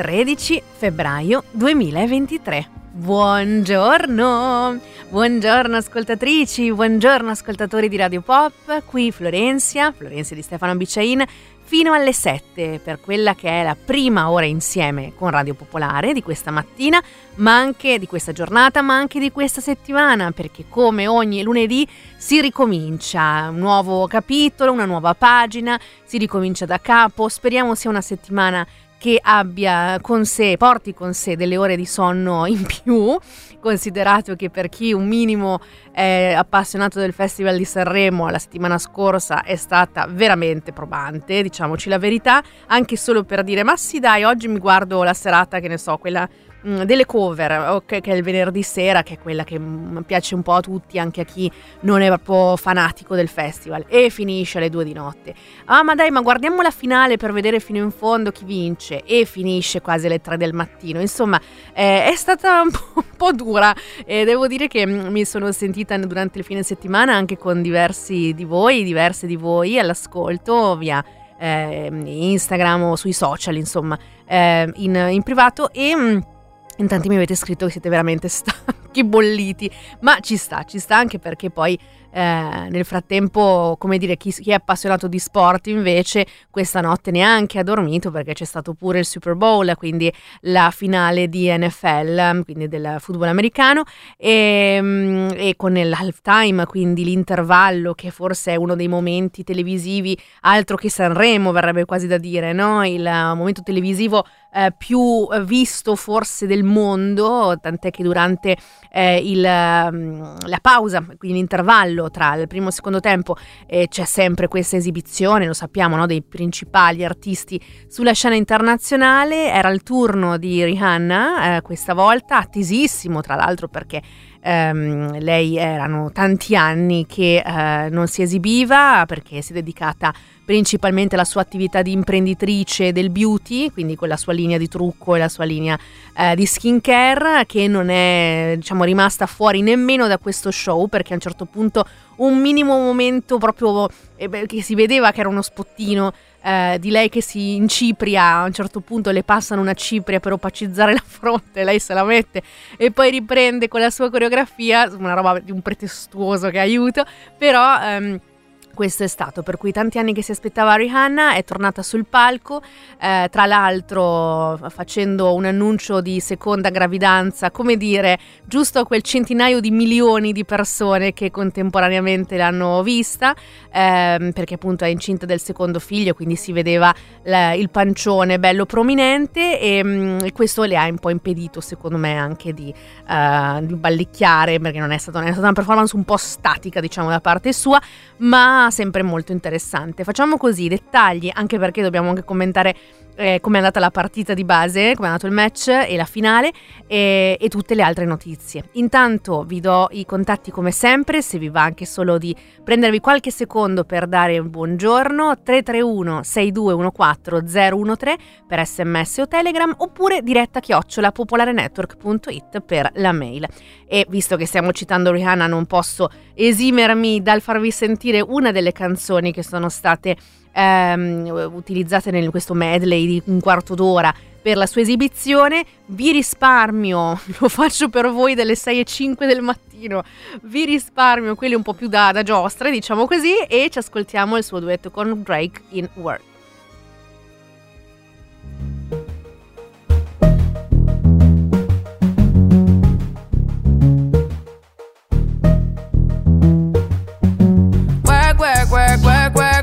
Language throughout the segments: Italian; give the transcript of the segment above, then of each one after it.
13 febbraio 2023. Buongiorno! Buongiorno ascoltatrici, buongiorno ascoltatori di Radio Pop, qui Florenzia, Florenzia di Stefano Bicciain, fino alle 7 per quella che è la prima ora insieme con Radio Popolare di questa mattina, ma anche di questa giornata, ma anche di questa settimana, perché come ogni lunedì si ricomincia un nuovo capitolo, una nuova pagina, si ricomincia da capo, speriamo sia una settimana che abbia con sé, porti con sé delle ore di sonno in più, considerato che per chi un minimo è appassionato del Festival di Sanremo la settimana scorsa è stata veramente probante, diciamoci la verità, anche solo per dire ma sì dai, oggi mi guardo la serata, che ne so, quella delle cover, okay, che è il venerdì sera, che è quella che mm, piace un po' a tutti, anche a chi non è proprio fanatico del festival, e finisce alle due di notte. Ah, ma dai, ma guardiamo la finale per vedere fino in fondo chi vince, e finisce quasi alle tre del mattino. Insomma, eh, è stata un po', un po', dura e devo dire che mm, mi sono sentita durante il fine settimana anche con diversi di voi, diverse di voi all'ascolto via. Eh, Instagram o sui social, insomma, eh, in, in, privato e in tanti mi avete scritto che siete veramente stanchi, bolliti, ma ci sta, ci sta anche perché poi eh, nel frattempo, come dire, chi, chi, è appassionato di sport invece questa notte neanche ha dormito perché c'è stato pure il Super Bowl, quindi la finale di NFL, quindi del football americano, e, mm, e con l'halftime, quindi l'intervallo che forse è uno dei momenti televisivi, altro che Sanremo verrebbe quasi da dire, no? il momento televisivo eh, più visto forse del mondo, tant'è che durante eh, il, mm, la pausa, quindi l'intervallo tra il primo e il secondo tempo, eh, c'è sempre questa esibizione, lo sappiamo, no, dei principali artisti sulla scena internazionale. Era il turno di Rihanna eh, questa volta, attesissimo tra l'altro perché ehm, lei erano tanti anni che eh, non si esibiva perché si è dedicata principalmente alla sua attività di imprenditrice del beauty, quindi con la sua linea di trucco e la sua linea eh, di skincare, che non è diciamo, rimasta fuori nemmeno da questo show, perché a un certo punto un minimo momento proprio eh, che si vedeva che era uno spottino eh, di lei che si incipria, a un certo punto le passano una cipria per opacizzare la fronte, lei se la mette e poi riprende con la sua coreografia, una roba di un pretestuoso che aiuto, però... Ehm, questo è stato, per cui tanti anni che si aspettava Rihanna, è tornata sul palco, eh, tra l'altro facendo un annuncio di seconda gravidanza, come dire, giusto a quel centinaio di milioni di persone che contemporaneamente l'hanno vista, ehm, perché appunto è incinta del secondo figlio, quindi si vedeva la, il pancione bello prominente e, mm, e, questo le ha un po' impedito secondo me anche di, uh, di ballicchiare, perché non è, stato, non è stata una performance un po' statica diciamo da parte sua, ma sempre molto interessante. Facciamo così, dettagli, anche perché dobbiamo anche commentare eh, come è andata la partita di base, come è andato il match e la finale e, e, tutte le altre notizie. Intanto vi do i contatti come sempre, se vi va anche solo di prendervi qualche secondo per dare un buongiorno, 331 6214 013 per sms o telegram oppure diretta chiocciola popolarenetwork.it per la mail. E visto che stiamo citando Rihanna non posso esimermi dal farvi sentire una delle canzoni che sono state ehm, utilizzate in questo medley di un quarto d'ora per la sua esibizione. Vi risparmio, lo faccio per voi delle 6 e 5 del mattino, vi risparmio quelli un po' più da, da giostre, diciamo così, e ci ascoltiamo il suo duetto con Drake in Work. work, work, work,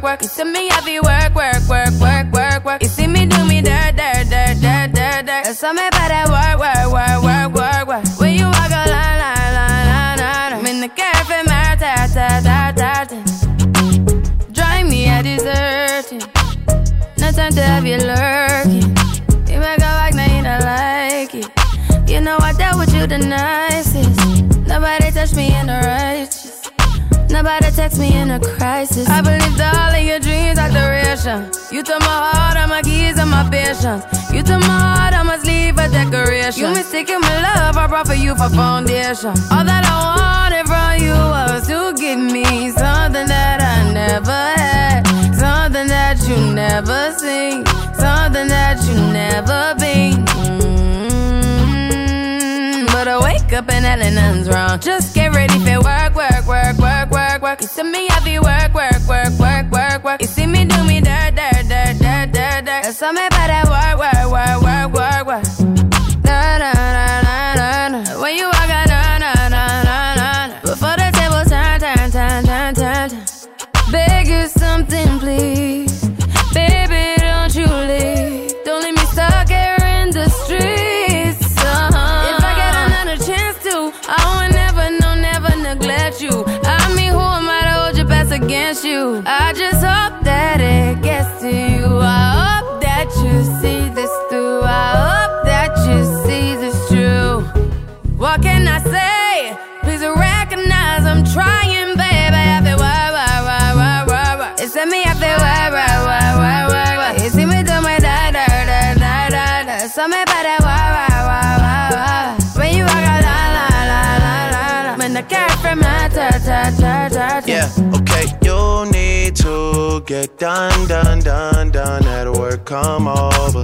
work. You see me heavy work, work, work, work, work, work. You see me do me dirt, dirt, dirt, dirt, dirt, dirt. There's something about that work, work, work, work, work, work. When you walk a line, line, line, line, line. I'm in the cafe, my ta, ta, ta, ta, ta. Drive me a deserting. No time to have you lurking. You make a like, now you don't like it. You know I dealt with you the nicest. Nobody touched me in the righteous. Nobody text me in a crisis. I your dreams duration. You took my heart, all my keys, and my patience. You took my heart, I must leave a decoration. You mistaken my love, I brought for you for foundation. All that I wanted from you was to give me something that I never had, something that you never seen, something that you never been. Mm-hmm. But I wake up and hell nothing's wrong. Just get ready for work, work, work, work, work, work. You see me happy work, work, work, work, work, work. You see me do something about that work, work, work, work, work, work. Na na na na na na. When you walk out, na na na na na na. Before the table turn, turn, turn, turn, turn, turn. Beg you something, please. Baby, don't you leave. Don't leave me stuck here in the streets. Uh-huh. If I get another chance to, I would never, no, never neglect you. I mean, who am I to hold your best against you? I What can I say? Please recognize I'm trying, baby. I feel me, I feel. You see me do my da, da, da, da, da, da. Why. When you walk out, la, la, la, la, la, la. When the. Yeah, okay, you need to get done, done, done, done. That work come over.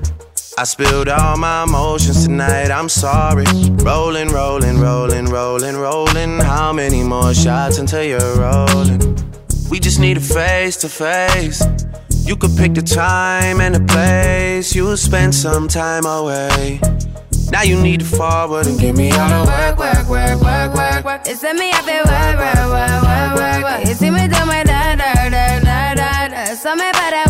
I spilled all my emotions tonight, I'm sorry. Rolling, rolling, rolling, rolling, rolling. How many more shots until you're rolling? We just need a face to face. You could pick the time and the place. You'll spend some time away. Now you need to forward and give me all the work, work, work, work, work, work. It's me, I feel work, work, work, work, work. You see me do my da, da, da, da, da, da. Something about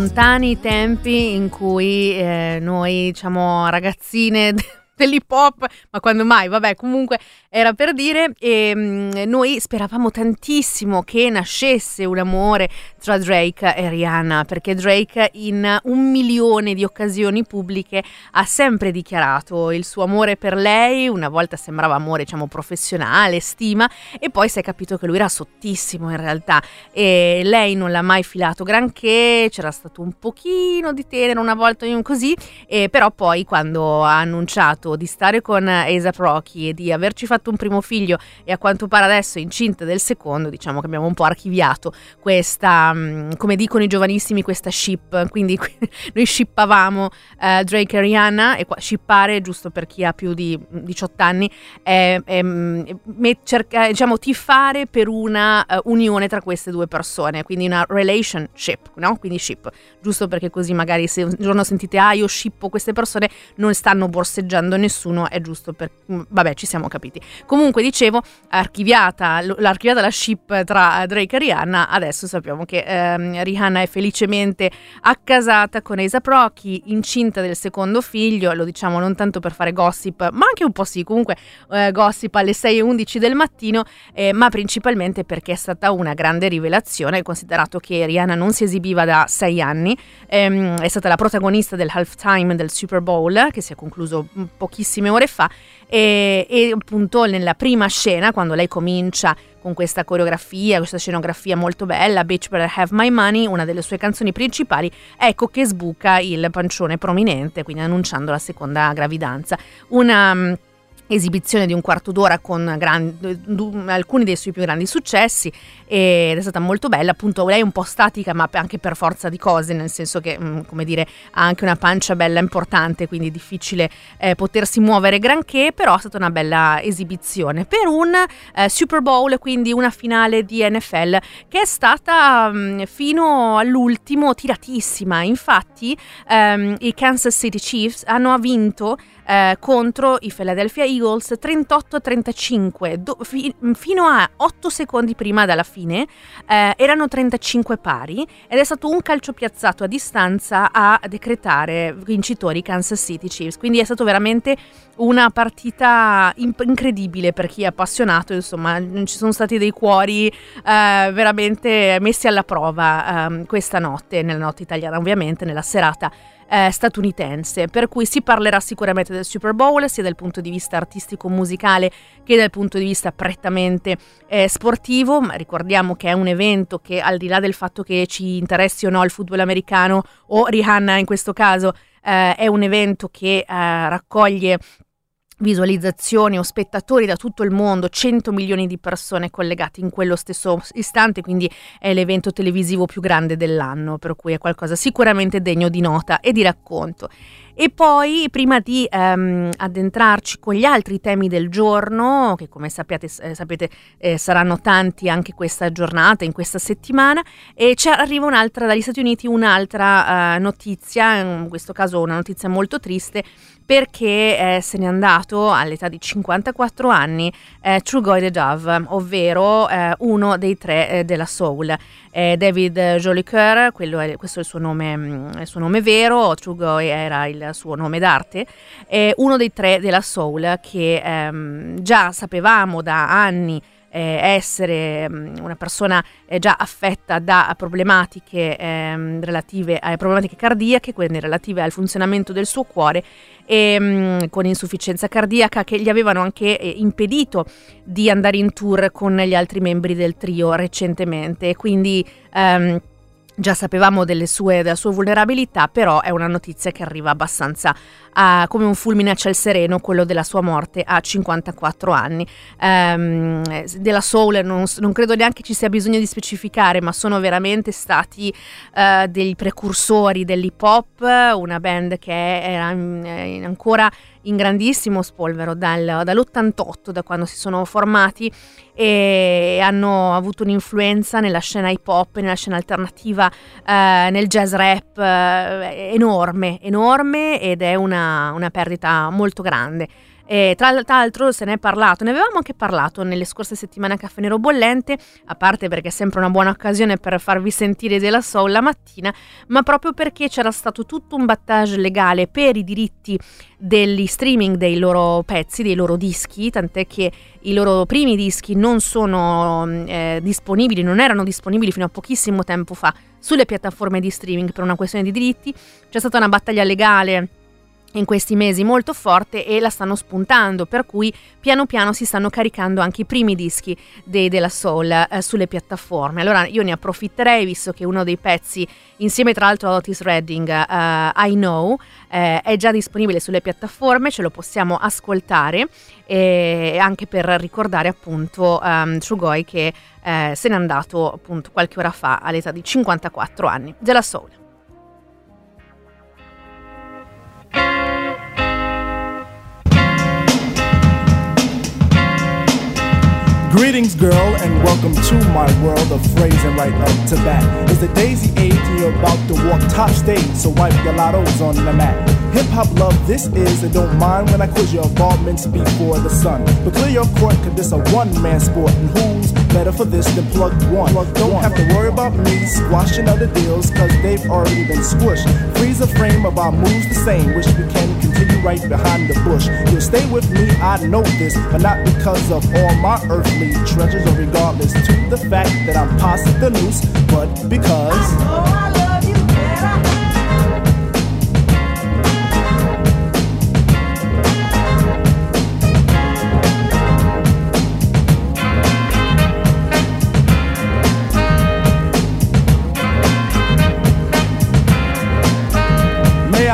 Lontani i tempi in cui eh, noi, diciamo, ragazzine dell'hip hop, ma quando mai? Vabbè, comunque era per dire, e, mm, noi speravamo tantissimo che nascesse un amore tra Drake e Rihanna, perché Drake in un milione di occasioni pubbliche ha sempre dichiarato il suo amore per lei, una volta sembrava amore, diciamo, professionale, stima, e poi si è capito che lui era sottissimo in realtà, e lei non l'ha mai filato granché, c'era stato un pochino di tenero una volta così, e però poi quando ha annunciato di stare con A$AP Rocky e di averci fatto un primo figlio e a quanto pare adesso è incinta del secondo, diciamo che abbiamo un po' archiviato questa, mm, come dicono i giovanissimi, questa ship, quindi noi shippavamo eh, Drake e Rihanna e qua, shippare, giusto per chi ha più di 18 anni, è, è, mm, è cerca, diciamo tifare per una uh, unione tra queste due persone, quindi una relationship, no? Quindi ship, giusto perché così magari se un giorno sentite ah io shippo queste persone non stanno borseggiando nessuno, è giusto per... vabbè ci siamo capiti. Comunque dicevo, archiviata, l'archiviata la ship tra Drake e Rihanna, adesso sappiamo che ehm, Rihanna è felicemente accasata con A$AP Rocky, incinta del secondo figlio, lo diciamo non tanto per fare gossip, ma anche un po' sì, comunque eh, gossip alle 6.11 del mattino, eh, ma principalmente perché è stata una grande rivelazione, considerato che Rihanna non si esibiva da sei anni, ehm, è stata la protagonista del halftime del Super Bowl, che si è concluso pochissime ore fa e, e appunto nella prima scena quando lei comincia con questa coreografia, questa scenografia molto bella, Bitch Better Have My Money, una delle sue canzoni principali, ecco che sbuca il pancione prominente, quindi annunciando la seconda gravidanza. Una esibizione di un quarto d'ora con grandi, alcuni dei suoi più grandi successi ed è stata molto bella, appunto lei è un po' statica ma anche per forza di cose, nel senso che mm, come dire ha anche una pancia bella importante, quindi è difficile eh, potersi muovere granché, però è stata una bella esibizione. Per un eh, Super Bowl, quindi una finale di NFL che è stata mh, mm, fino all'ultimo tiratissima, infatti ehm, i Kansas City Chiefs hanno vinto eh, contro i Philadelphia Eagles 38-35, do, fi, fino a 8 secondi prima dalla fine eh, erano 35 pari ed è stato un calcio piazzato a distanza a decretare vincitori Kansas City Chiefs, quindi è stato veramente una partita imp- incredibile per chi è appassionato, insomma ci sono stati dei cuori eh, veramente messi alla prova ehm, questa notte, nella notte italiana ovviamente, nella serata eh, statunitense, per cui si parlerà sicuramente del Super Bowl sia dal punto di vista artistico-musicale che dal punto di vista prettamente eh, sportivo, ma ricordiamo che è un evento che al di là del fatto che ci interessi o no il football americano o Rihanna in questo caso, eh, è un evento che eh, raccoglie visualizzazioni o spettatori da tutto il mondo, 100 milioni di persone collegate in quello stesso istante, quindi è l'evento televisivo più grande dell'anno, per cui è qualcosa sicuramente degno di nota e di racconto. E poi, prima di ehm, addentrarci con gli altri temi del giorno, che come sapete, eh, sapete eh, saranno tanti anche questa giornata, in questa settimana, e ci arriva un'altra dagli Stati Uniti, un'altra eh, notizia, in questo caso una notizia molto triste, perché eh, se n'è andato all'età di 54 anni eh, Trugoy the Dove, ovvero eh, uno dei tre eh, della Soul. David Jolicoeur, questo è il suo, nome, mm, il suo nome vero, Trugoy era il suo nome d'arte, è uno dei tre della Soul che ehm, già sapevamo da anni eh, essere mm, una persona eh, già affetta da problematiche ehm, relative a problematiche cardiache, quelle relative al funzionamento del suo cuore e mm, con insufficienza cardiaca che gli avevano anche eh, impedito di andare in tour con gli altri membri del trio recentemente. Quindi ehm, Già sapevamo sue, della sua vulnerabilità, però è una notizia che arriva abbastanza uh, come un fulmine a ciel sereno, quello della sua morte a 54 anni. Um, della Soul non, non, credo neanche ci sia bisogno di specificare, ma sono veramente stati uh, dei precursori dell'hip hop, una band che era in, ancora in grandissimo spolvero dal, dall'88, da quando si sono formati e hanno avuto un'influenza nella scena hip hop, nella scena alternativa, eh, nel jazz rap eh, enorme, enorme ed è una, una perdita molto grande. E tra l'altro se ne è parlato, ne avevamo anche parlato nelle scorse settimane a Caffè Nero Bollente, a parte perché è sempre una buona occasione per farvi sentire della soul la mattina, ma proprio perché c'era stato tutto un battage legale per i diritti degli streaming dei loro pezzi, dei loro dischi, tant'è che i loro primi dischi non sono eh, disponibili, non erano disponibili fino a pochissimo tempo fa sulle piattaforme di streaming per una questione di diritti. C'è stata una battaglia legale in questi mesi molto forte e la stanno spuntando, per cui piano piano si stanno caricando anche i primi dischi dei della Soul eh, sulle piattaforme. Allora io ne approfitterei, visto che uno dei pezzi, insieme tra l'altro a Otis Redding, uh, I Know, eh, è già disponibile sulle piattaforme, ce lo possiamo ascoltare e anche per ricordare appunto um, Trugoy che eh, se n'è andato appunto qualche ora fa all'età di 54 anni della Soul. Greetings, girl, and welcome to my world of phrasing right up to bat. It's the daisy age, and you're about to walk top stage, so wipe your lottos on the mat. Hip hop love, this is, and don't mind when I quiz your involvements before the sun. But clear your court, cause this a one man sport, and who's better for this than plug one? Don't have to worry about me squashing other deals, cause they've already been squished. Freeze a frame of our moves the same, wish we can continue right behind the bush. You'll stay with me, I know this, but not because of all my earthly treasures, or regardless to the fact that I'm past the noose, but because.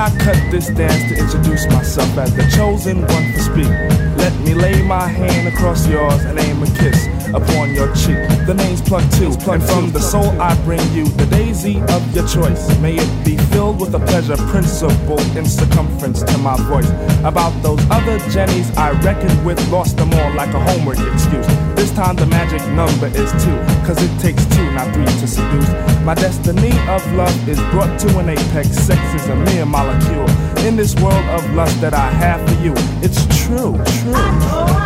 I cut this dance to introduce myself as the chosen one for speak. Let me lay my hand across yours and aim a kiss upon your cheek. The name's Plug Two, and from the soul I bring you the daisy of your choice. May it be filled with a pleasure principle in circumference to my voice. About those other Jennies I reckoned with, lost them all like a homework excuse. This time the magic number is two, cause it takes two, not three to seduce. My destiny of love is brought to an apex. Sex is a mere molecule. In this world of lust that I have for you, it's true, true true.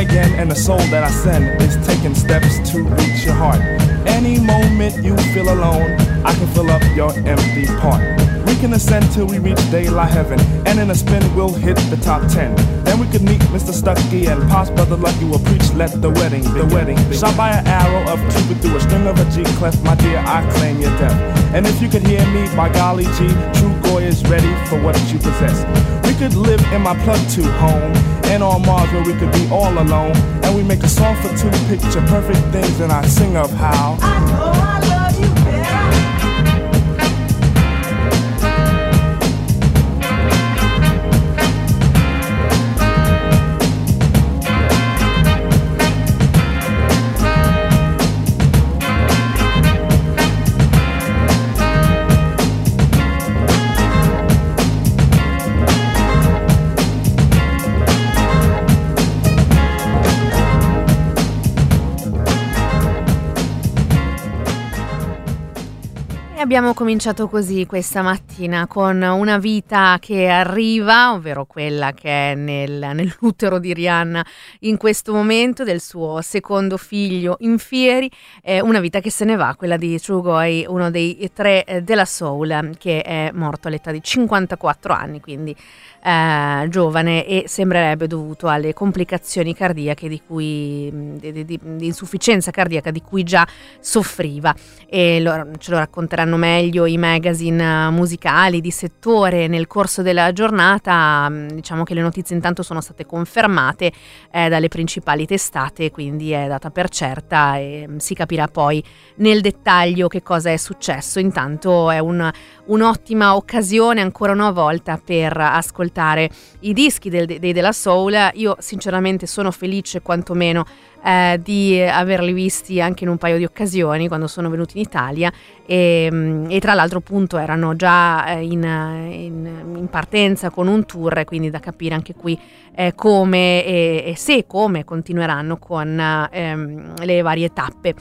Again, and the soul that I send is taking steps to reach your heart. Any moment you feel alone, I can fill up your empty part. We can ascend till we reach daylight heaven, and in a spin we'll hit the top ten. Then we could meet Mr. Stucky and Pops Brother Lucky will preach, let the wedding, the wedding. Shot by an arrow of Cupid through a string of a G clef, my dear, I claim your death. And if you could hear me, by golly G, True is ready for what you possess. We could live in my plug to home and on Mars where we could be all alone. And we make a song for two picture perfect things, and I sing of how. I know I abbiamo cominciato così questa mattina con una vita che arriva, ovvero quella che è nel, nell'utero di Rihanna in questo momento, del suo secondo figlio in fieri, eh, una vita che se ne va, quella di Goy, uno dei tre eh, della Soul, che è morto all'età di 54 anni, quindi eh, giovane e sembrerebbe dovuto alle complicazioni cardiache di cui, di, di, di, insufficienza cardiaca di cui già soffriva e lo, ce lo racconteranno meglio i magazine musicali di settore nel corso della giornata, diciamo che le notizie intanto sono state confermate eh, dalle principali testate, quindi è data per certa e si capirà poi nel dettaglio che cosa è successo. Intanto è un, un'ottima occasione ancora una volta per ascoltare ascoltare i dischi del, dei della Soul. Io sinceramente sono felice quantomeno eh, di averli visti anche in un paio di occasioni quando sono venuti in Italia e, mm, e tra l'altro appunto erano già eh, in, in, in, partenza con un tour quindi da capire anche qui eh, come e, e, se come continueranno con ehm, le varie tappe.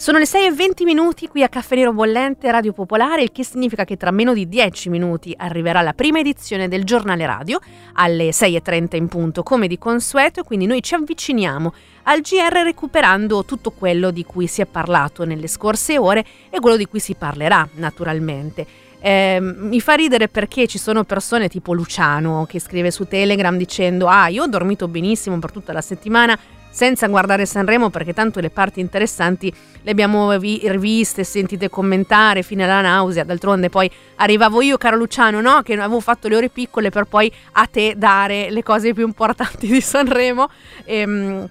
Sono le 6 e 20 minuti qui a Caffè Nero Bollente Radio Popolare, il che significa che tra meno di 10 minuti arriverà la prima edizione del giornale radio alle 6.30 in punto, come di consueto, quindi noi ci avviciniamo al GR recuperando tutto quello di cui si è parlato nelle scorse ore e quello di cui si parlerà naturalmente. Eh, mi fa ridere perché ci sono persone tipo Luciano che scrive su Telegram dicendo ah io ho dormito benissimo per tutta la settimana senza guardare Sanremo perché tanto le parti interessanti le abbiamo vi- riviste, sentite commentare fino alla nausea, d'altronde poi arrivavo io caro Luciano, no? che avevo fatto le ore piccole per poi a te dare le cose più importanti di Sanremo. Ehm,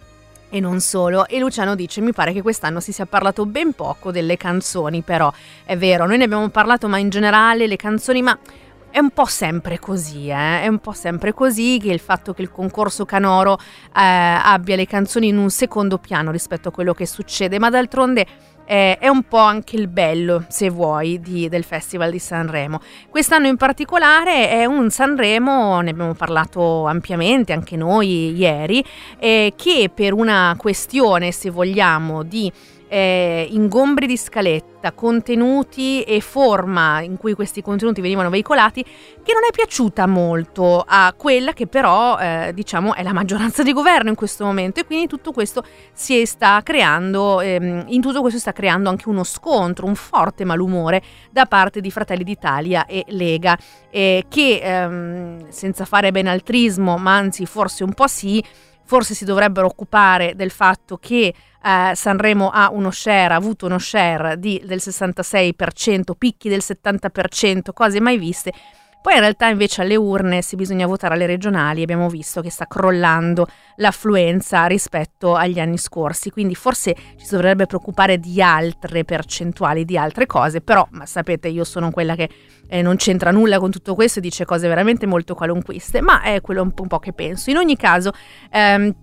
E non solo, e Luciano dice: Mi pare che quest'anno si sia parlato ben poco delle canzoni, però è vero, noi ne abbiamo parlato, ma in generale le canzoni, ma è un po' sempre così, eh? è un po' sempre così che il fatto che il concorso canoro eh, abbia le canzoni in un secondo piano rispetto a quello che succede, ma d'altronde eh, è un po' anche il bello, se vuoi, di, del Festival di Sanremo. Quest'anno in particolare è un Sanremo, ne abbiamo parlato ampiamente anche noi ieri, eh, che per una questione, se vogliamo, di eh, ingombri di scaletta, contenuti e forma in cui questi contenuti venivano veicolati, che non è piaciuta molto a quella che però eh, diciamo è la maggioranza di governo in questo momento. E quindi tutto questo si sta creando, ehm, in tutto questo sta creando anche uno scontro, un forte malumore da parte di Fratelli d'Italia e Lega, eh, che ehm, senza fare benaltrismo, ma anzi forse un po' sì, forse si dovrebbero occupare del fatto che eh, Sanremo ha uno share, ha avuto uno share di, del 66%, picchi del 70%, cose mai viste. Poi in realtà invece alle urne, se bisogna votare alle regionali, abbiamo visto che sta crollando l'affluenza rispetto agli anni scorsi, quindi forse ci dovrebbe preoccupare di altre percentuali, di altre cose, però ma sapete io sono quella che eh, non c'entra nulla con tutto questo e dice cose veramente molto qualunquiste, ma è quello un po', un po che penso. In ogni caso... Ehm,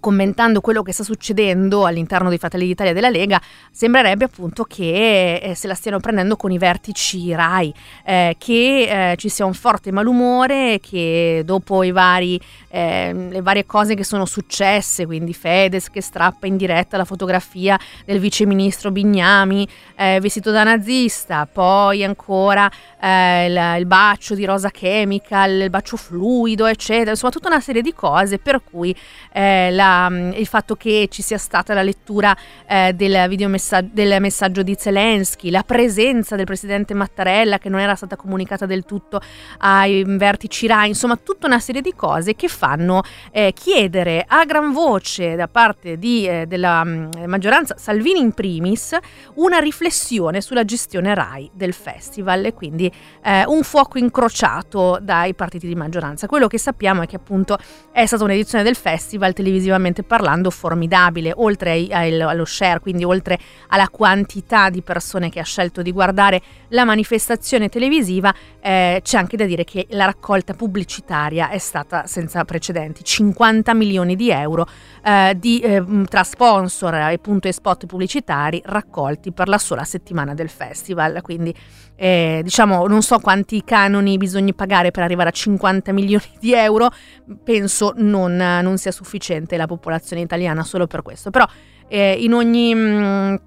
commentando quello che sta succedendo all'interno dei Fratelli d'Italia della Lega, sembrerebbe appunto che eh, se la stiano prendendo con i vertici RAI, eh, che eh, ci sia un forte malumore, che dopo vari, ehm, le varie cose che sono successe, quindi Fedez che strappa in diretta la fotografia del viceministro Bignami eh, vestito da nazista, poi ancora eh, il, il bacio di Rosa Chemical, il bacio fluido, eccetera, insomma tutta una serie di cose per cui la la, mm, il fatto che ci sia stata la lettura eh, del, videomessaggio, del messaggio di Zelensky, la presenza del presidente Mattarella che non era stata comunicata del tutto ai vertici RAI, insomma tutta una serie di cose che fanno eh, chiedere a gran voce da parte di, eh, della mm, maggioranza, Salvini in primis, una riflessione sulla gestione RAI del festival e quindi eh, un fuoco incrociato dai partiti di maggioranza. Quello che sappiamo è che appunto è stata un'edizione del festival televisivo oggettivamente parlando formidabile, oltre ai, ai, allo share, quindi oltre alla quantità di persone che ha scelto di guardare la manifestazione televisiva, eh, c'è anche da dire che la raccolta pubblicitaria è stata senza precedenti, 50 milioni di euro eh, di, eh, tra sponsor e e spot pubblicitari raccolti per la sola settimana del festival, quindi eh, diciamo non so quanti canoni bisogna pagare per arrivare a 50 milioni di euro, penso non, non sia sufficiente la popolazione italiana solo per questo, però eh, in ogni... Mh,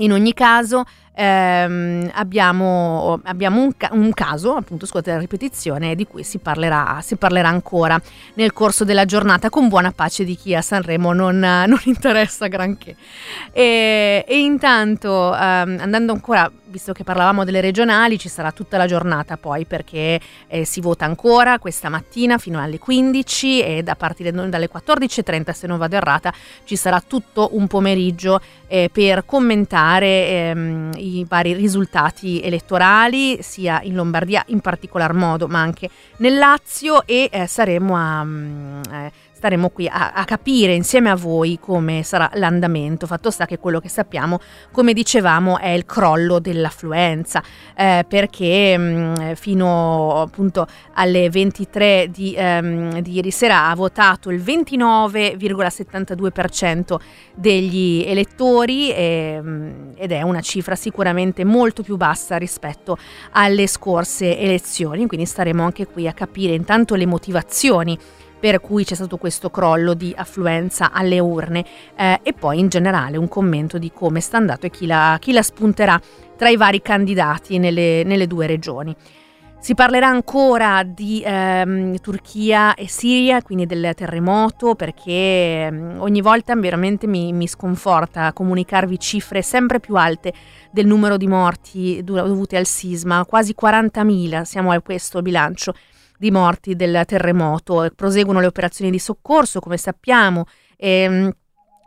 in ogni caso ehm, abbiamo, abbiamo un, ca- un, caso, appunto scusate la ripetizione, di cui si parlerà, si parlerà, ancora nel corso della giornata con buona pace di chi a Sanremo non, non interessa granché. E, e intanto ehm, andando ancora visto che parlavamo delle regionali, ci sarà tutta la giornata poi perché eh, si vota ancora questa mattina fino alle 15 e da partire dalle 14.30 se non vado errata ci sarà tutto un pomeriggio eh, per commentare ehm, i vari risultati elettorali sia in Lombardia in particolar modo ma anche nel Lazio e eh, saremo a... Mm, eh, staremo qui a, a, capire insieme a voi come sarà l'andamento. Fatto sta che quello che sappiamo, come dicevamo, è il crollo dell'affluenza, eh, perché mh, mm, fino appunto alle 23 di, um, di, ieri sera ha votato il 29,72% degli elettori e, um, ed è una cifra sicuramente molto più bassa rispetto alle scorse elezioni, quindi staremo anche qui a capire intanto le motivazioni per cui c'è stato questo crollo di affluenza alle urne. Eh, e poi in generale un commento di come sta andando e chi la, chi la spunterà tra i vari candidati nelle, nelle due regioni. Si parlerà ancora di ehm, Turchia e Siria, quindi del terremoto, perché ehm, ogni volta veramente mi, mi, sconforta comunicarvi cifre sempre più alte del numero di morti dovute al sisma, quasi 40.000, siamo a questo bilancio di morti del terremoto. Proseguono le operazioni di soccorso, come sappiamo, ehm,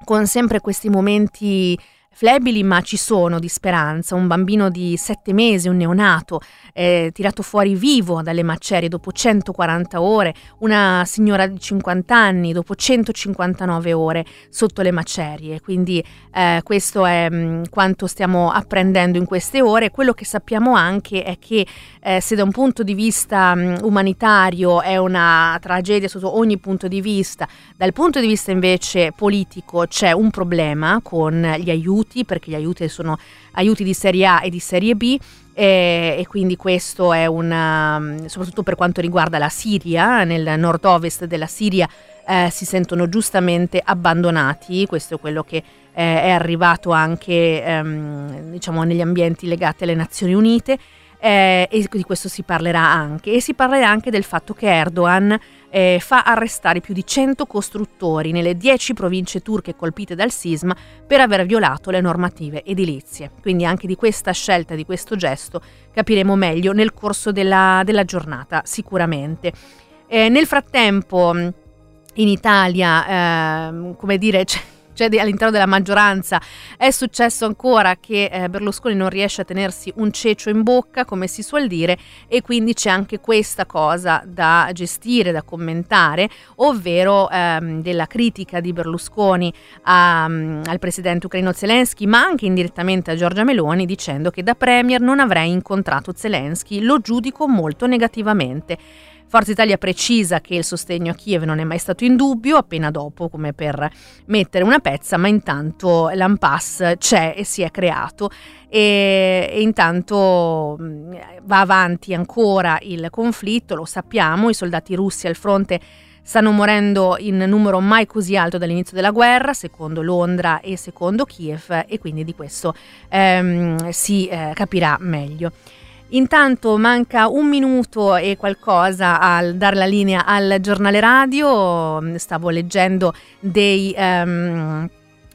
con sempre questi momenti flebili, ma ci sono di speranza. Un bambino di sette mesi, un neonato, eh, tirato fuori vivo dalle macerie dopo 140 ore, una signora di 50 anni dopo 159 ore sotto le macerie. Quindi eh, questo è mh, mm, quanto stiamo apprendendo in queste ore. Quello che sappiamo anche è che eh, se da un punto di vista mh, mm, umanitario è una tragedia sotto ogni punto di vista, dal punto di vista invece politico c'è un problema con gli aiuti aiuti, perché gli aiuti sono aiuti di serie A e di serie B. E, e, quindi questo è una, soprattutto per quanto riguarda la Siria, nel nord-ovest della Siria eh, si sentono giustamente abbandonati, questo è quello che eh, è arrivato anche ehm, diciamo, negli ambienti legati alle Nazioni Unite eh, e di questo si parlerà anche. E si parlerà anche del fatto che Erdogan eh, fa arrestare più di 100 costruttori nelle 10 province turche colpite dal sisma per aver violato le normative edilizie. Quindi anche di questa scelta, di questo gesto, capiremo meglio nel corso della, della giornata, sicuramente. Eh, nel frattempo in Italia, eh, come dire, c'è cioè all'interno della maggioranza, è successo ancora che eh, Berlusconi non riesce a tenersi un cecio in bocca, come si suol dire, e quindi c'è anche questa cosa da gestire, da commentare, ovvero ehm, della critica di Berlusconi a, um, al presidente ucraino Zelensky, ma anche indirettamente a Giorgia Meloni, dicendo che da Premier non avrei incontrato Zelensky, lo giudico molto negativamente. Forza Italia precisa che il sostegno a Kiev non è mai stato in dubbio, appena dopo, come per mettere una pezza, ma intanto l'Ampass c'è e si è creato e, e intanto va avanti ancora il conflitto, lo sappiamo, i soldati russi al fronte stanno morendo in numero mai così alto dall'inizio della guerra, secondo Londra e secondo Kiev, e quindi di questo ehm, si eh, capirà meglio. Intanto manca un minuto e qualcosa al dare la linea al giornale radio, stavo leggendo dei... Um,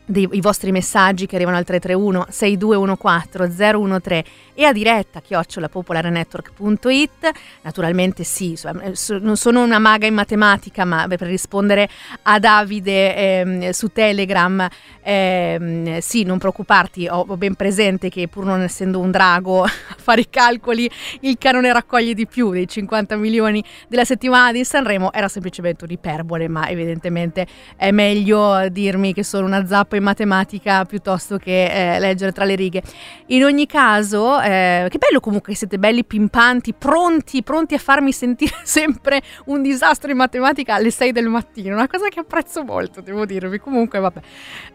dei, i vostri messaggi che arrivano al 331 6214 013 e a diretta chiocciolapopolarenetwork.it naturalmente sì non sono una maga in matematica ma per rispondere a Davide ehm, su Telegram ehm, sì non preoccuparti ho, ho, ben presente che pur non essendo un drago a fare i calcoli il canone raccoglie di più dei 50 milioni della settimana di Sanremo. Era semplicemente un'iperbole ma evidentemente è meglio dirmi che sono una zappa in matematica piuttosto che eh, leggere tra le righe. In ogni caso, eh, che bello comunque che siete belli pimpanti, pronti, pronti a farmi sentire sempre un disastro in matematica alle 6 del mattino, una cosa che apprezzo molto, devo dirvi. Comunque, vabbè.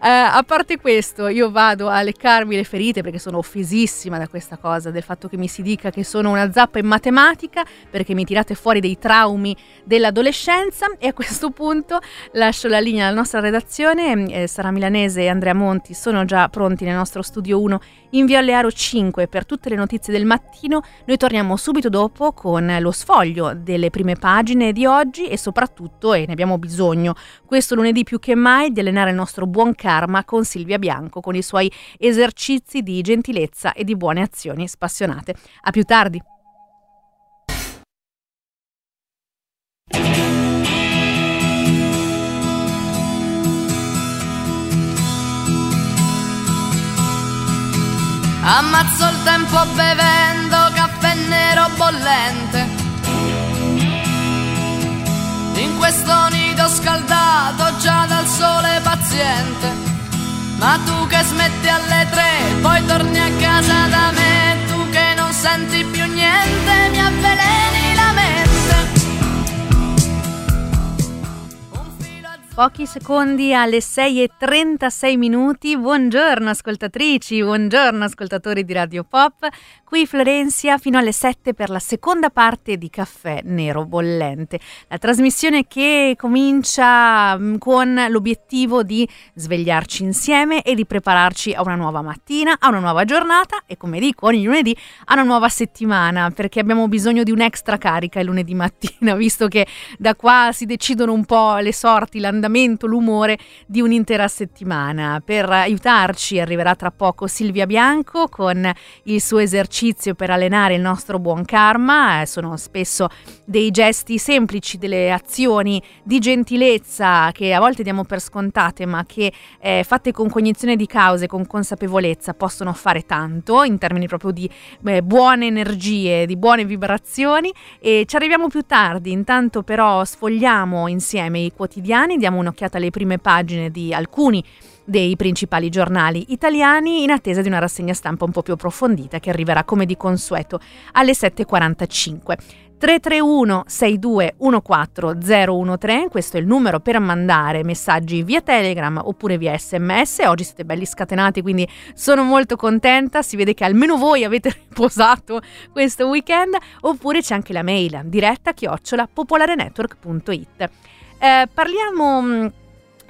Eh, a parte questo, io vado a leccarmi le ferite perché sono offesissima da questa cosa, del fatto che mi si dica che sono una zappa in matematica, perché mi tirate fuori dei traumi dell'adolescenza e a questo punto lascio la linea alla nostra redazione, eh, Sara Milanese e Andrea Monti sono già pronti nel nostro studio 1 in Via Learo 5 per tutte le notizie del mattino. Noi torniamo subito dopo con lo sfoglio delle prime pagine di oggi e soprattutto, e ne abbiamo bisogno questo lunedì più che mai, di allenare il nostro buon karma con Silvia Bianco con i suoi esercizi di gentilezza e di buone azioni spassionate. A più tardi! Ammazzo il tempo bevendo caffè nero bollente. In questo nido scaldato già dal sole paziente. Ma tu che smetti alle tre, poi torni a casa da me. Tu che non senti più niente, mi avveleni Pochi secondi alle 6 e 36 minuti. Buongiorno ascoltatrici, buongiorno ascoltatori di Radio Pop. Qui Florenzia fino alle 7 per la seconda parte di Caffè Nero Bollente. La trasmissione che comincia mm, con l'obiettivo di svegliarci insieme e di prepararci a una nuova mattina, a una nuova giornata e come dico ogni lunedì a una nuova settimana perché abbiamo bisogno di un'extra carica il lunedì mattina visto che da qua si decidono un po' le sorti, l'andamento l'andamento, l'umore di un'intera settimana. Per aiutarci arriverà tra poco Silvia Bianco con il suo esercizio per allenare il nostro buon karma. Eh, sono spesso dei gesti semplici, delle azioni di gentilezza che a volte diamo per scontate, ma che eh, fatte con cognizione di cause, con consapevolezza, possono fare tanto in termini proprio di eh, buone energie, di buone vibrazioni. E ci arriviamo più tardi. Intanto, però, sfogliamo insieme i quotidiani, diamo un'occhiata alle prime pagine di alcuni dei principali giornali italiani in attesa di una rassegna stampa un po' più approfondita che arriverà come di consueto alle 7.45. 331 62 013, questo è il numero per mandare messaggi via Telegram oppure via sms. Oggi siete belli scatenati, quindi sono molto contenta. Si vede che almeno voi avete riposato questo weekend. Oppure c'è anche la mail diretta chiocciola popolarenetwork.it. Eh, parliamo mm,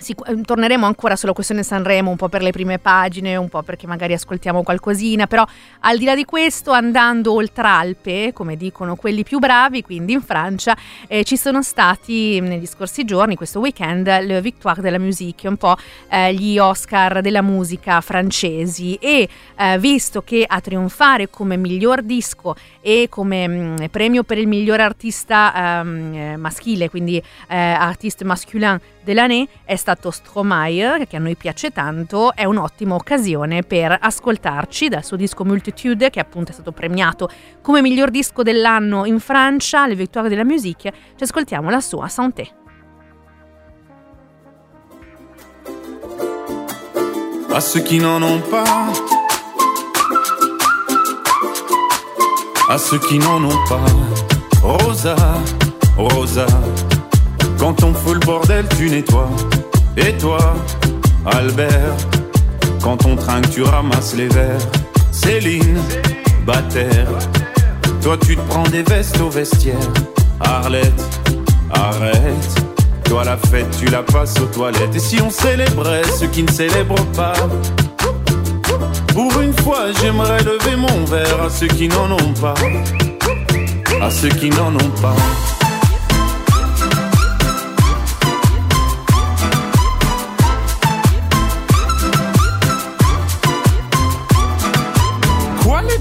Sic- ehm, torneremo ancora sulla questione Sanremo, un po' per le prime pagine, un po' perché magari ascoltiamo qualcosina, però al di là di questo, andando oltre Alpe, come dicono quelli più bravi, quindi in Francia, eh, ci sono stati negli scorsi giorni, questo weekend, le Victoire de la Musique, un po' eh, gli Oscar della musica francesi e eh, visto che a trionfare come miglior disco e come mh, premio per il miglior artista ehm, eh, maschile, quindi eh, artiste masculin dell'année è stato Stromae, che a noi piace tanto, è un'ottima occasione per ascoltarci dal suo disco Multitude, che appunto è stato premiato come miglior disco dell'anno in Francia, le Victoire de la Musique, ci ascoltiamo la sua Santé. À ceux qui n'en ont pas, à ceux qui n'en ont pas, Rosa, Rosa. Quand on fout le bordel, tu nettoies. Et toi, Albert, quand on trinque, tu ramasses les verres. Céline, Bataire, toi tu te prends des vestes au vestiaire. Arlette, arrête. Toi la fête, tu la passes aux toilettes. Et si on célébrait ceux qui ne célèbrent pas? Pour une fois, j'aimerais lever mon verre à ceux qui n'en ont pas. À ceux qui n'en ont pas.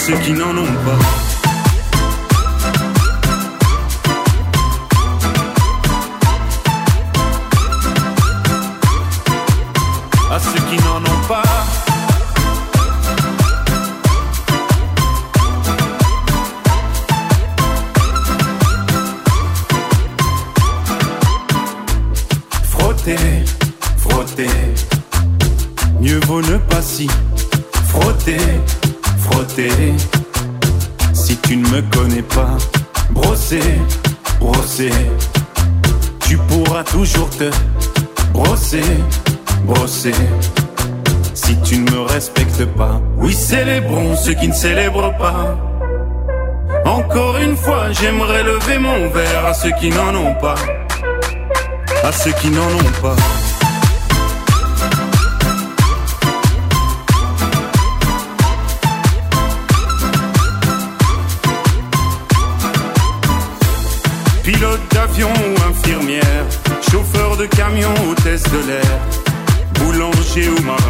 à ceux qui n'en ont ceux qui ne célèbrent pas. Encore une fois, j'aimerais lever mon verre à ceux qui n'en ont pas. À ceux qui n'en ont pas. Pilote d'avion ou infirmière, chauffeur de camion, hôtesse de l'air, boulanger ou marin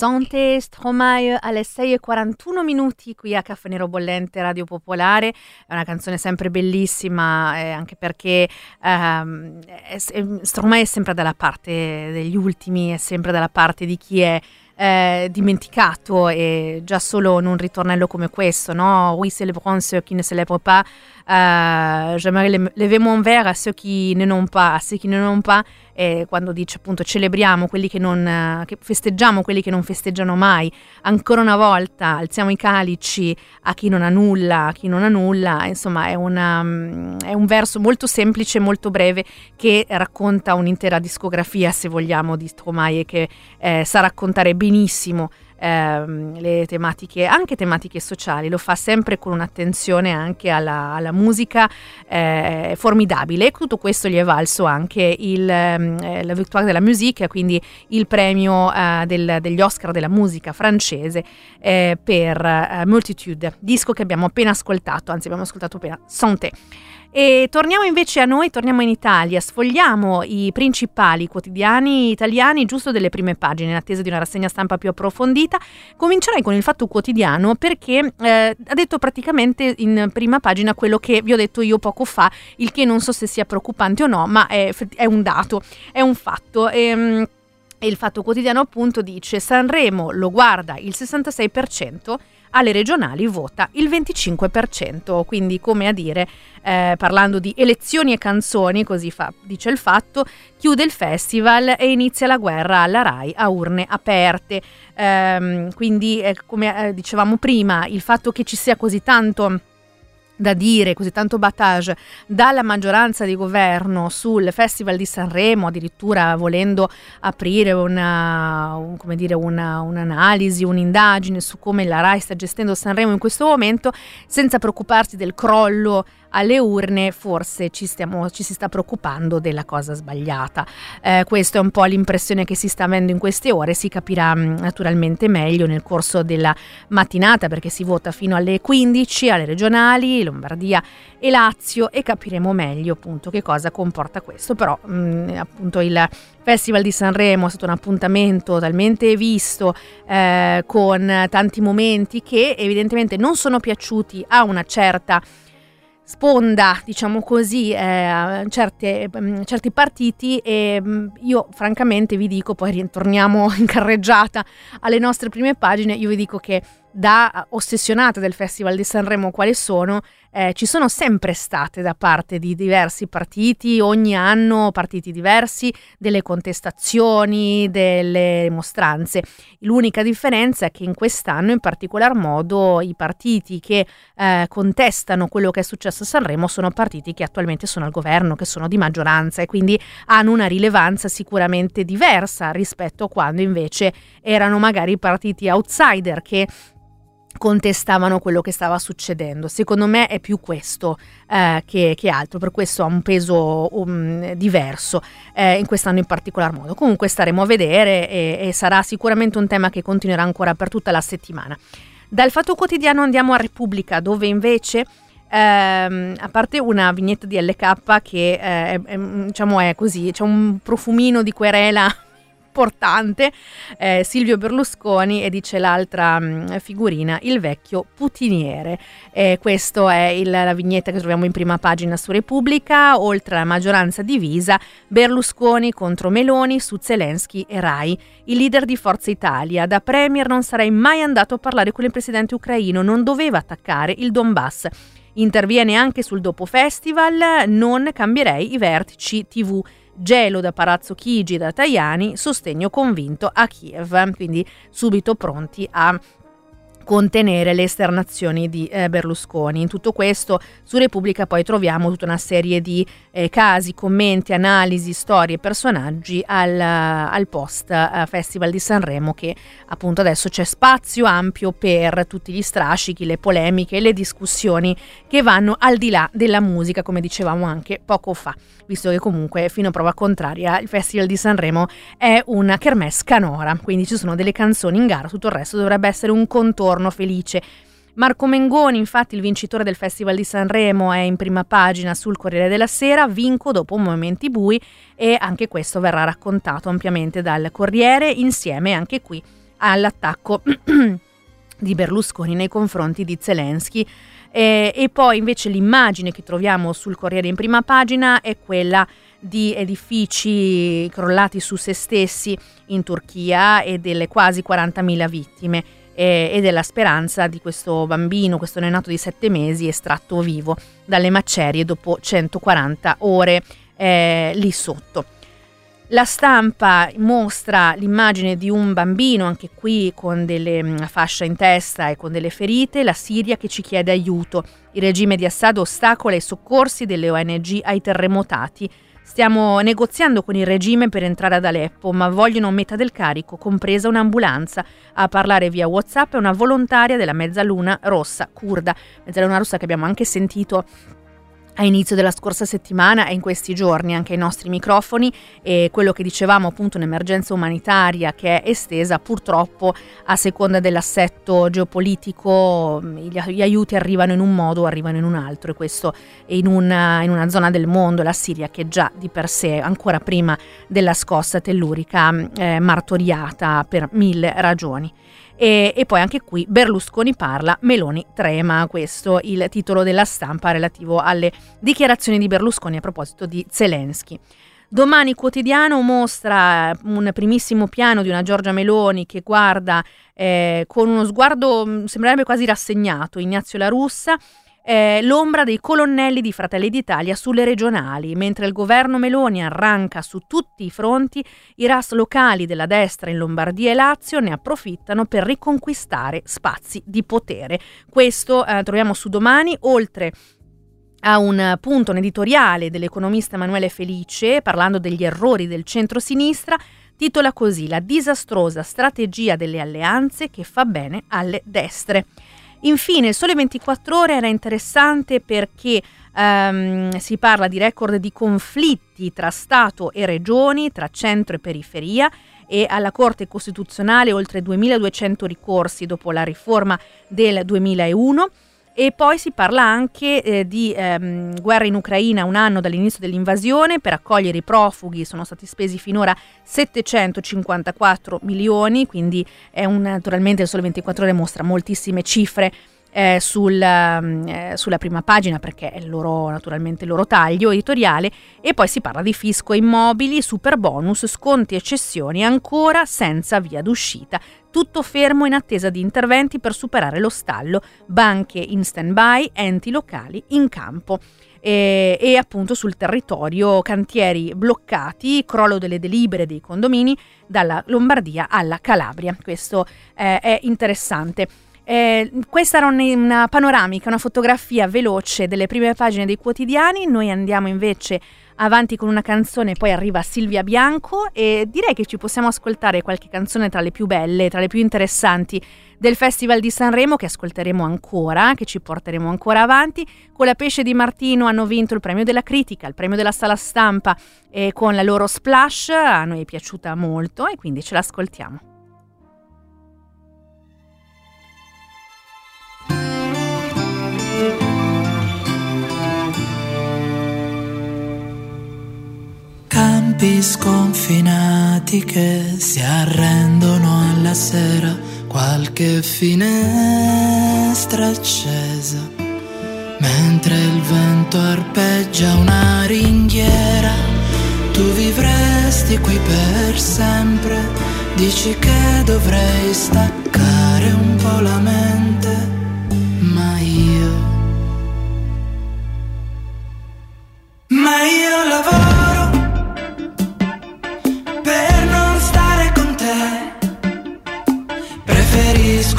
Sante Stromae alle 6.41 minuti qui a Caffè Nero Bollente Radio Popolare. È una canzone sempre bellissima, eh, anche perché ehm, è, Stromae è sempre dalla parte degli ultimi, è sempre dalla parte di chi è eh, dimenticato e già solo in un ritornello come questo, no? Oui, célébrons ceux qui ne célèbrent pas, uh, j'aimerais lever mon verre a ceux qui ne n'ont pas, a ceux qui ne n'ont pas, e quando dice appunto celebriamo quelli che non, che festeggiamo quelli che non festeggiano mai, ancora una volta alziamo i calici a chi non ha nulla, a chi non ha nulla, insomma è, una, è un verso molto semplice, molto breve che racconta un'intera discografia se vogliamo di Stromae che eh, sa raccontare benissimo ehm, le tematiche, anche tematiche sociali, lo fa sempre con un'attenzione anche alla, alla musica eh, formidabile tutto questo gli è valso anche il, eh, la Victoire de la Musique, quindi il premio eh, del, degli Oscar della musica francese eh, per eh, Multitude, disco che abbiamo appena ascoltato, anzi abbiamo ascoltato appena Santé. E torniamo invece a noi, torniamo in Italia, sfogliamo i principali quotidiani italiani giusto delle prime pagine in attesa di una rassegna stampa più approfondita. Comincerei con il Fatto Quotidiano perché eh, ha detto praticamente in prima pagina quello che vi ho detto io poco fa, il che non so se sia preoccupante o no, ma è, è un dato, è un fatto. E, ehm, e il Fatto Quotidiano appunto dice Sanremo lo guarda il 66% alle regionali vota il 25%, quindi come a dire, eh, parlando di elezioni e canzoni, così fa, dice il fatto, chiude il festival e inizia la guerra alla RAI a urne aperte. Eh, quindi, eh, come eh, dicevamo prima, il fatto che ci sia così tanto da dire, così tanto battage dalla maggioranza di governo sul Festival di Sanremo, addirittura volendo aprire una, un, dire, una, un'analisi, un'indagine su come la RAI sta gestendo Sanremo in questo momento, senza preoccuparsi del crollo alle urne forse ci, stiamo, ci si sta preoccupando della cosa sbagliata. Eh, questa è un po' l'impressione che si sta avendo in queste ore, si capirà mm, naturalmente meglio nel corso della mattinata perché si vota fino alle 15 alle regionali, Lombardia e Lazio e capiremo meglio appunto che cosa comporta questo, però mh, mm, appunto il Festival di Sanremo è stato un appuntamento talmente visto eh, con tanti momenti che evidentemente non sono piaciuti a una certa sponda, diciamo così, eh, certe, mm, certi partiti e mm, io francamente vi dico, poi ritorniamo in carreggiata alle nostre prime pagine, io vi dico che da ossessionata del Festival di Sanremo quali sono, eh, ci sono sempre state da parte di diversi partiti, ogni anno partiti diversi, delle contestazioni, delle mostranze. L'unica differenza è che in quest'anno in particolar modo i partiti che eh, contestano quello che è successo a Sanremo sono partiti che attualmente sono al governo, che sono di maggioranza e quindi hanno una rilevanza sicuramente diversa rispetto a quando invece erano magari partiti outsider che contestavano quello che stava succedendo. Secondo me è più questo eh, che, che, altro, per questo ha un peso um, diverso eh, in quest'anno in particolar modo. Comunque staremo a vedere e, e sarà sicuramente un tema che continuerà ancora per tutta la settimana. Dal Fatto Quotidiano andiamo a Repubblica, dove invece ehm, a parte una vignetta di LK che eh, è, è, diciamo è così, c'è un profumino di querela importante, eh, Silvio Berlusconi e dice l'altra mh, mm, figurina, il vecchio putiniere. Eh, questa è il, la vignetta che troviamo in prima pagina su Repubblica, oltre alla maggioranza divisa, Berlusconi contro Meloni su Zelensky e Rai. Il leader di Forza Italia, da Premier non sarei mai andato a parlare con il presidente ucraino, non doveva attaccare il Donbass. Interviene anche sul dopo festival, non cambierei i vertici TV gelo da Palazzo Chigi e da Tajani, sostegno convinto a Kiev, quindi subito pronti a contenere le esternazioni di eh, Berlusconi. In tutto questo su Repubblica poi troviamo tutta una serie di eh, casi, commenti, analisi, storie, personaggi al, al post uh, Festival di Sanremo che appunto adesso c'è spazio ampio per tutti gli strascichi, le polemiche, le discussioni che vanno al di là della musica, come dicevamo anche poco fa, visto che comunque fino a prova contraria il Festival di Sanremo è una kermesse canora, quindi ci sono delle canzoni in gara, tutto il resto dovrebbe essere un contorno giorno felice. Marco Mengoni, infatti il vincitore del Festival di Sanremo, è in prima pagina sul Corriere della Sera, vinco dopo momenti bui e anche questo verrà raccontato ampiamente dal Corriere insieme anche qui all'attacco di Berlusconi nei confronti di Zelensky. Eh, e poi invece l'immagine che troviamo sul Corriere in prima pagina è quella di edifici crollati su se stessi in Turchia e delle quasi 40.000 vittime eh, e della speranza di questo bambino, questo neonato di 7 mesi estratto vivo dalle macerie dopo 140 ore eh, lì sotto. La stampa mostra l'immagine di un bambino, anche qui con delle mm, fascia in testa e con delle ferite, la Siria che ci chiede aiuto. Il regime di Assad ostacola i soccorsi delle ONG ai terremotati. Stiamo negoziando con il regime per entrare ad Aleppo, ma vogliono metà del carico, compresa un'ambulanza. A parlare via WhatsApp è una volontaria della Mezzaluna Rossa kurda. Mezzaluna Rossa che abbiamo anche sentito a inizio della scorsa settimana e in questi giorni anche ai nostri microfoni e quello che dicevamo appunto un'emergenza umanitaria che è estesa purtroppo a seconda dell'assetto geopolitico gli, aiuti arrivano in un modo o arrivano in un altro e questo in una, in una zona del mondo la Siria che già di per sé ancora prima della scossa tellurica eh, martoriata per mille ragioni e, e, poi anche qui Berlusconi parla, Meloni trema, questo il titolo della stampa relativo alle dichiarazioni di Berlusconi a proposito di Zelensky. Domani quotidiano mostra un primissimo piano di una Giorgia Meloni che guarda eh, con uno sguardo, mm, sembrerebbe quasi rassegnato, Ignazio La Russa, eh, l'ombra dei colonnelli di Fratelli d'Italia sulle regionali, mentre il governo Meloni arranca su tutti i fronti, i RAS locali della destra in Lombardia e Lazio ne approfittano per riconquistare spazi di potere. Questo eh, troviamo su domani, oltre a un punto, un editoriale dell'economista Emanuele Felice, parlando degli errori del centro-sinistra, titola così La disastrosa strategia delle alleanze che fa bene alle destre. Infine, Sole 24 Ore era interessante perché um, si parla di record di conflitti tra Stato e regioni, tra centro e periferia e alla Corte Costituzionale oltre 2200 ricorsi dopo la riforma del 2001 e poi si parla anche eh, di ehm, guerra in Ucraina un anno dall'inizio dell'invasione. Per accogliere i profughi sono stati spesi finora 754 milioni, quindi è un, naturalmente il Sole 24 Ore mostra moltissime cifre eh, sul, mm, eh, sulla prima pagina perché è il loro, naturalmente il loro taglio editoriale e poi si parla di fisco immobili, super bonus, sconti e cessioni ancora senza via d'uscita. Tutto fermo in attesa di interventi per superare lo stallo, banche in stand-by, enti locali in campo. E, e, appunto sul territorio cantieri bloccati, crollo delle delibere dei condomini dalla Lombardia alla Calabria. Questo eh, è interessante. Eh, questa era una panoramica, una fotografia veloce delle prime pagine dei quotidiani. Noi andiamo invece avanti con una canzone, poi arriva Silvia Bianco e direi che ci possiamo ascoltare qualche canzone tra le più belle, tra le più interessanti del Festival di Sanremo che ascolteremo ancora, che ci porteremo ancora avanti. Con la Pesce di Martino hanno vinto il premio della critica, il premio della sala stampa e con la loro splash a noi è piaciuta molto e quindi ce l'ascoltiamo. Campi sconfinati che si arrendono alla sera, qualche finestra accesa, mentre il vento arpeggia una ringhiera, tu vivresti qui per sempre, dici che dovrei staccare un po' la mente, ma io... Ma io lavoro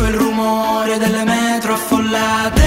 Il rumore delle metro affollate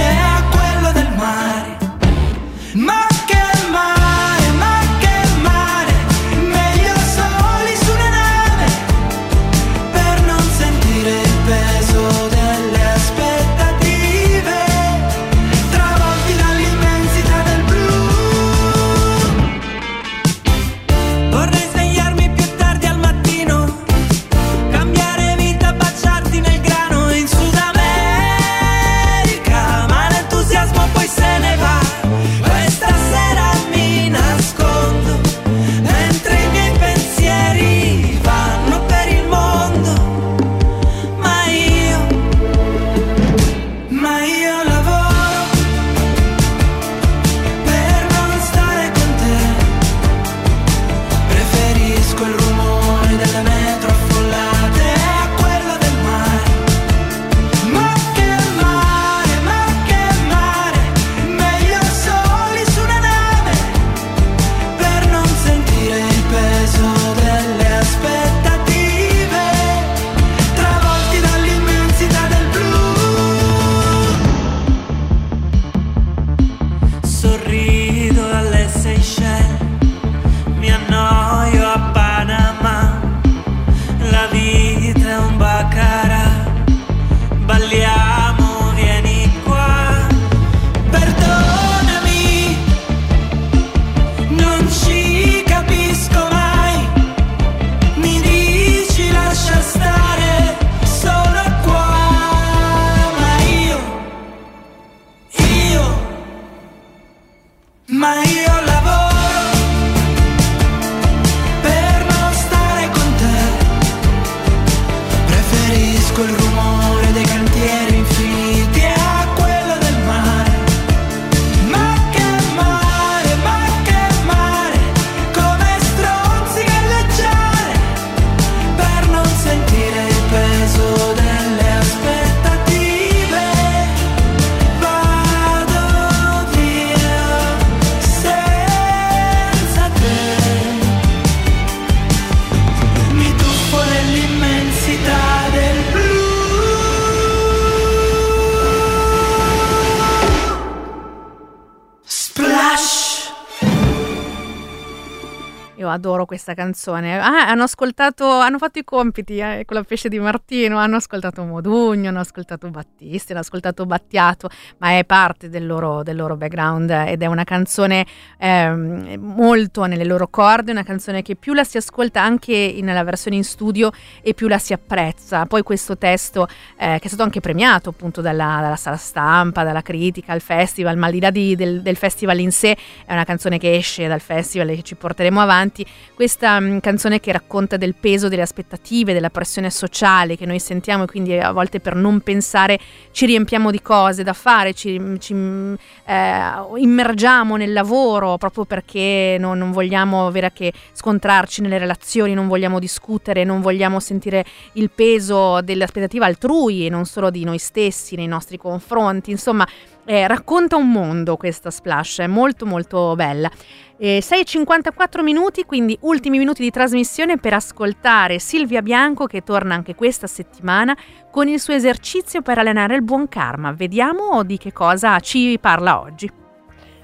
adoro questa canzone. Ah, hanno ascoltato, hanno fatto i compiti eh, con la pesce di Martino, hanno ascoltato Modugno, hanno ascoltato Battisti, hanno ascoltato Battiato, ma è parte del loro, del loro background ed è una canzone eh, molto nelle loro corde, una canzone che più la si ascolta anche nella versione in studio e più la si apprezza. Poi questo testo eh, che è stato anche premiato appunto dalla, dalla sala stampa, dalla critica al festival, ma al di là di, del, del festival in sé è una canzone che esce dal festival e che ci porteremo avanti. Questa mm, canzone che racconta del peso delle aspettative, della pressione sociale che noi sentiamo e quindi a volte per non pensare ci riempiamo di cose da fare, ci, mm, ci mm, eh, immergiamo nel lavoro proprio perché no, non vogliamo avere a che scontrarci nelle relazioni, non vogliamo discutere, non vogliamo sentire il peso delle aspettative altrui e non solo di noi stessi nei nostri confronti. Insomma, eh, racconta un mondo questa splash, è molto molto bella. Eh, 6.54 minuti, quindi ultimi minuti di trasmissione per ascoltare Silvia Bianco che torna anche questa settimana con il suo esercizio per allenare il buon karma. Vediamo di che cosa ci parla oggi.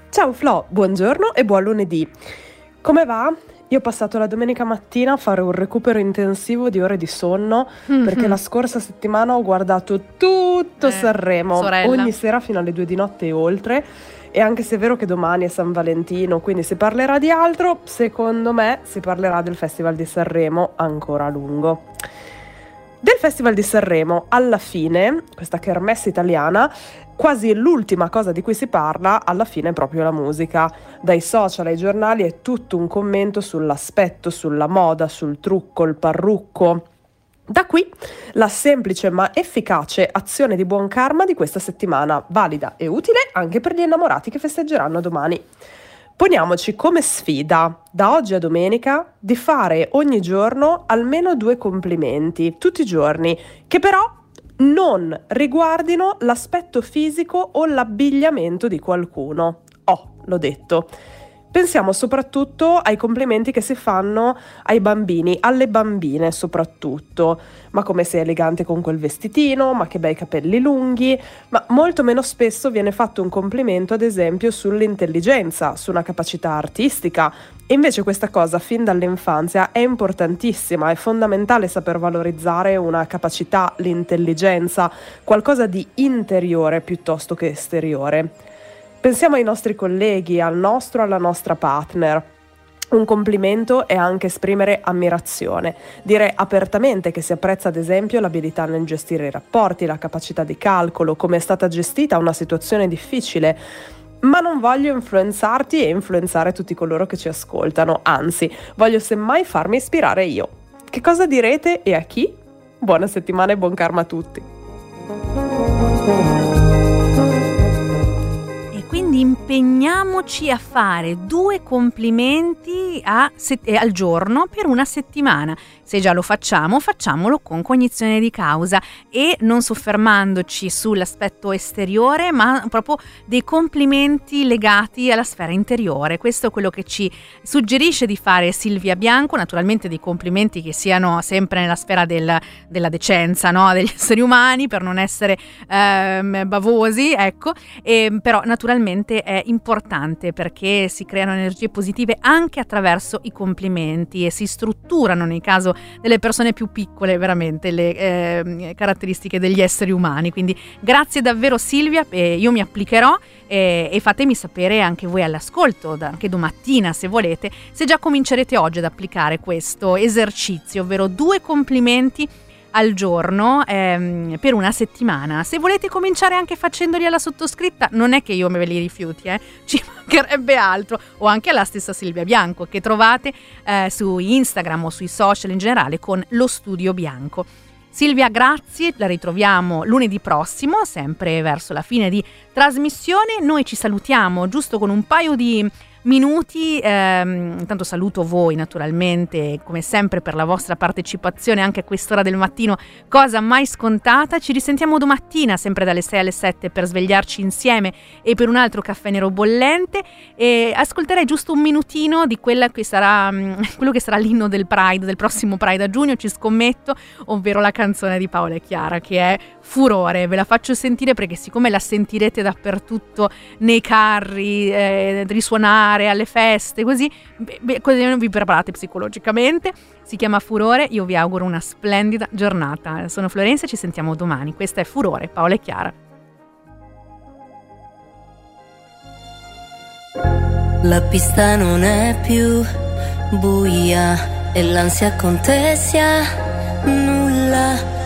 Ciao Flo, buongiorno e buon lunedì. Come va? Io ho passato la domenica mattina a fare un recupero intensivo di ore di sonno mm-hmm. perché la scorsa settimana ho guardato tutto eh, Sanremo, sorella. ogni sera fino alle due di notte e oltre. E anche se è vero che domani è San Valentino, quindi si parlerà di altro, secondo me si parlerà del Festival di Sanremo ancora a lungo. Del Festival di Sanremo, alla fine, questa kermesse italiana, quasi l'ultima cosa di cui si parla alla fine è proprio la musica. Dai social ai giornali è tutto un commento sull'aspetto, sulla moda, sul trucco, il parrucco. Da qui la semplice ma efficace azione di buon karma di questa settimana, valida e utile anche per gli innamorati che festeggeranno domani. Poniamoci come sfida, da oggi a domenica, di fare ogni giorno almeno due complimenti, tutti i giorni, che però non riguardino l'aspetto fisico o l'abbigliamento di qualcuno. Oh, l'ho detto. Pensiamo soprattutto ai complimenti che si fanno ai bambini, alle bambine soprattutto. Ma come sei elegante con quel vestitino, ma che bei capelli lunghi, ma molto meno spesso viene fatto un complimento ad esempio sull'intelligenza, su una capacità artistica. E invece questa cosa fin dall'infanzia è importantissima, è fondamentale saper valorizzare una capacità, l'intelligenza, qualcosa di interiore piuttosto che esteriore. Pensiamo ai nostri colleghi, al nostro, alla nostra partner. Un complimento è anche esprimere ammirazione, dire apertamente che si apprezza ad esempio l'abilità nel gestire i rapporti, la capacità di calcolo, come è stata gestita una situazione difficile. Ma non voglio influenzarti e influenzare tutti coloro che ci ascoltano, anzi, voglio semmai farmi ispirare io. Che cosa direte e a chi? Buona settimana e buon karma a tutti! Impegniamoci a fare due complimenti set- eh, al giorno per una settimana. Se già lo facciamo, facciamolo con cognizione di causa e non soffermandoci sull'aspetto esteriore, ma proprio dei complimenti legati alla sfera interiore. Questo è quello che ci suggerisce di fare Silvia Bianco, naturalmente dei complimenti che siano sempre nella sfera del, della decenza, no? degli esseri umani, per non essere ehm, bavosi, ecco, e, però naturalmente è importante perché si creano energie positive anche attraverso i complimenti e si strutturano nei caso delle persone più piccole, veramente, le eh, caratteristiche degli esseri umani. Quindi grazie davvero Silvia, eh, io mi applicherò eh, e fatemi sapere anche voi all'ascolto, anche domattina se volete, se già comincerete oggi ad applicare questo esercizio, ovvero due complimenti al giorno ehm, per una settimana. Se volete cominciare anche facendoli alla sottoscritta, non è che io me li rifiuti, eh? ci mancherebbe altro, o anche alla stessa Silvia Bianco che trovate eh, su Instagram o sui social in generale con lo studio bianco. Silvia, grazie, la ritroviamo lunedì prossimo, sempre verso la fine di trasmissione. Noi ci salutiamo giusto con un paio di minuti. Ehm, intanto saluto voi naturalmente, come sempre per la vostra partecipazione anche a quest'ora del mattino, cosa mai scontata. Ci risentiamo domattina, sempre dalle 6 alle 7 per svegliarci insieme e per un altro caffè nero bollente e ascolterei giusto un minutino di che sarà, mm, quello che sarà l'inno del Pride, del prossimo Pride a giugno, ci scommetto, ovvero la canzone di Paola Chiara che è furore. Ve la faccio sentire perché siccome la sentirete dappertutto nei carri, eh, risuonare, ballare alle feste, così, beh, così non vi preparate psicologicamente. Si chiama Furore, io vi auguro una splendida giornata. Sono Florenza, ci sentiamo domani. Questa è Furore, Paola e Chiara. La pista non è più buia e l'ansia contessa nulla.